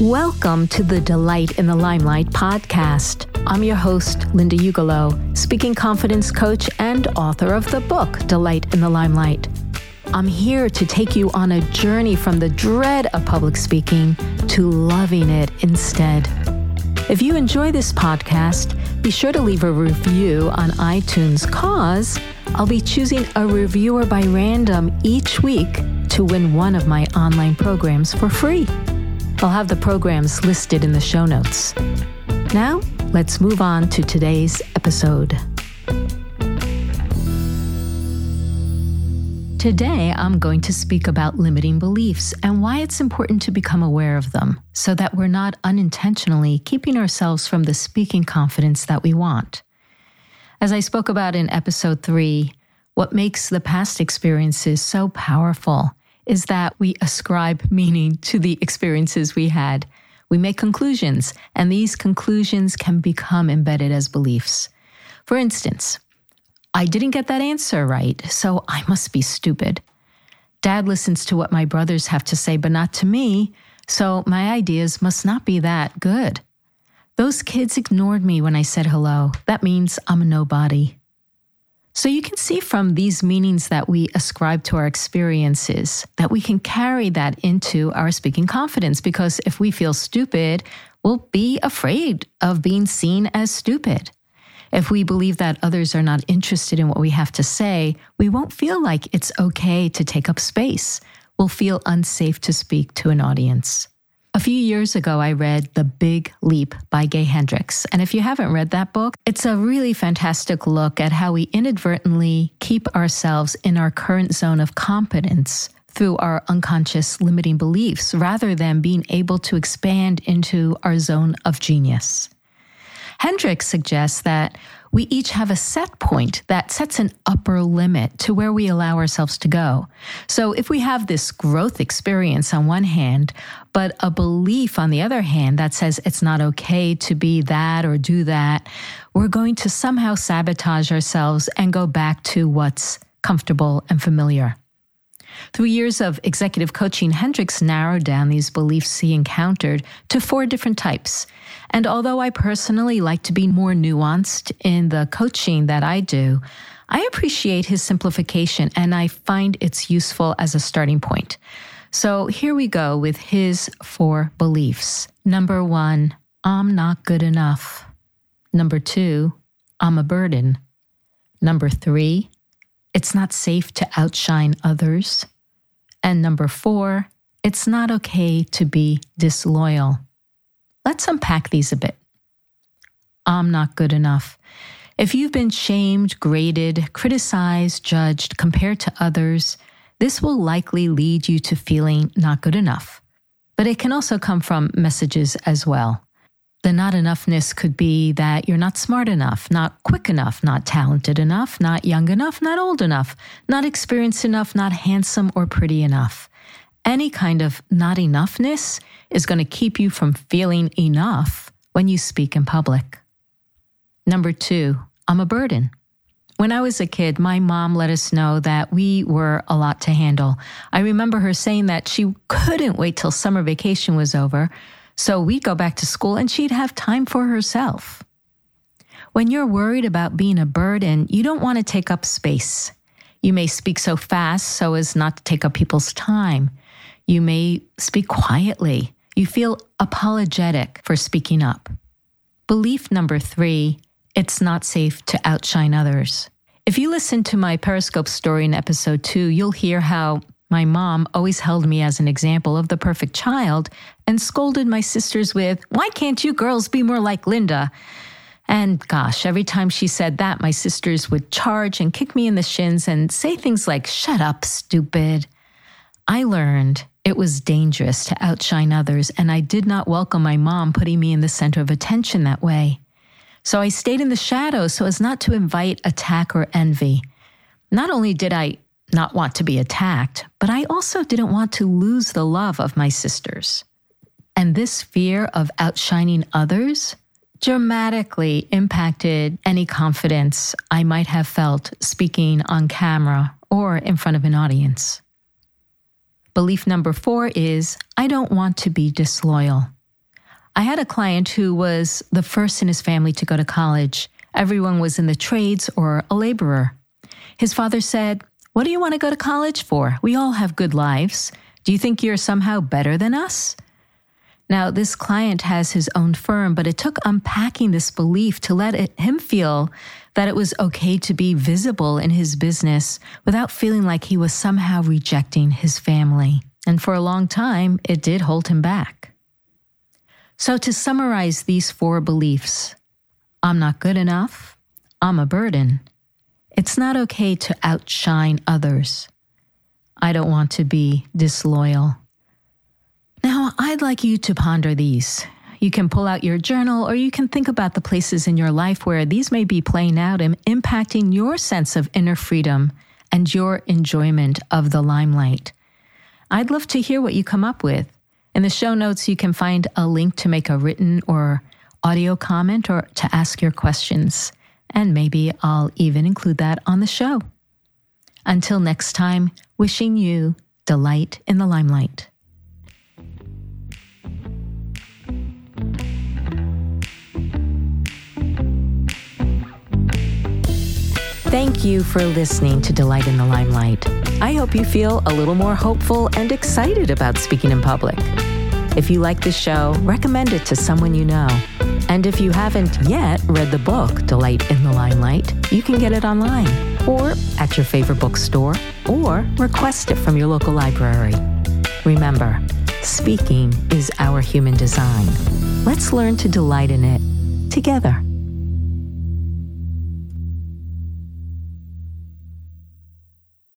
Welcome to the Delight in the Limelight podcast. I'm your host, Linda Ugelow, speaking confidence coach and author of the book, Delight in the Limelight. I'm here to take you on a journey from the dread of public speaking to loving it instead. If you enjoy this podcast, be sure to leave a review on iTunes, cause I'll be choosing a reviewer by random each week to win one of my online programs for free. I'll have the programs listed in the show notes. Now, let's move on to today's episode. Today, I'm going to speak about limiting beliefs and why it's important to become aware of them so that we're not unintentionally keeping ourselves from the speaking confidence that we want. As I spoke about in episode three, what makes the past experiences so powerful is that we ascribe meaning to the experiences we had. We make conclusions, and these conclusions can become embedded as beliefs. For instance, I didn't get that answer right, so I must be stupid. Dad listens to what my brothers have to say, but not to me, so my ideas must not be that good. Those kids ignored me when I said hello. That means I'm a nobody. So you can see from these meanings that we ascribe to our experiences that we can carry that into our speaking confidence because if we feel stupid, we'll be afraid of being seen as stupid. If we believe that others are not interested in what we have to say, we won't feel like it's okay to take up space. We'll feel unsafe to speak to an audience. A few years ago, I read The Big Leap by Gay Hendricks. And if you haven't read that book, it's a really fantastic look at how we inadvertently keep ourselves in our current zone of competence through our unconscious limiting beliefs rather than being able to expand into our zone of genius. Hendricks suggests that we each have a set point that sets an upper limit to where we allow ourselves to go. So if we have this growth experience on one hand, but a belief on the other hand that says it's not okay to be that or do that, we're going to somehow sabotage ourselves and go back to what's comfortable and familiar. Through years of executive coaching, Hendricks narrowed down these beliefs he encountered to four different types. And although I personally like to be more nuanced in the coaching that I do, I appreciate his simplification and I find it's useful as a starting point. So here we go with his four beliefs. Number one, I'm not good enough. Number two, I'm a burden. Number three, it's not safe to outshine others. And number four, it's not okay to be disloyal. Let's unpack these a bit. I'm not good enough. If you've been shamed, graded, criticized, judged, compared to others, this will likely lead you to feeling not good enough. But it can also come from messages as well. The not enoughness could be that you're not smart enough, not quick enough, not talented enough, not young enough, not old enough, not experienced enough, not handsome or pretty enough. Any kind of not enoughness is going to keep you from feeling enough when you speak in public. Number two, I'm a burden. When I was a kid, my mom let us know that we were a lot to handle. I remember her saying that she couldn't wait till summer vacation was over so we'd go back to school and she'd have time for herself. When you're worried about being a burden, you don't want to take up space. You may speak so fast so as not to take up people's time. You may speak quietly. You feel apologetic for speaking up. Belief number three it's not safe to outshine others. If you listen to my Periscope story in episode two, you'll hear how my mom always held me as an example of the perfect child and scolded my sisters with, Why can't you girls be more like Linda? And gosh, every time she said that, my sisters would charge and kick me in the shins and say things like, Shut up, stupid. I learned it was dangerous to outshine others, and I did not welcome my mom putting me in the center of attention that way. So I stayed in the shadows so as not to invite attack or envy. Not only did I not want to be attacked, but I also didn't want to lose the love of my sisters. And this fear of outshining others dramatically impacted any confidence I might have felt speaking on camera or in front of an audience. Belief number four is I don't want to be disloyal. I had a client who was the first in his family to go to college. Everyone was in the trades or a laborer. His father said, What do you want to go to college for? We all have good lives. Do you think you're somehow better than us? Now, this client has his own firm, but it took unpacking this belief to let it, him feel that it was okay to be visible in his business without feeling like he was somehow rejecting his family. And for a long time, it did hold him back. So, to summarize these four beliefs I'm not good enough, I'm a burden, it's not okay to outshine others, I don't want to be disloyal. Now, I'd like you to ponder these. You can pull out your journal or you can think about the places in your life where these may be playing out and impacting your sense of inner freedom and your enjoyment of the limelight. I'd love to hear what you come up with. In the show notes, you can find a link to make a written or audio comment or to ask your questions. And maybe I'll even include that on the show. Until next time, wishing you delight in the limelight. Thank you for listening to Delight in the Limelight. I hope you feel a little more hopeful and excited about speaking in public. If you like the show, recommend it to someone you know. And if you haven't yet read the book, Delight in the Limelight, you can get it online or at your favorite bookstore or request it from your local library. Remember, speaking is our human design. Let's learn to delight in it together.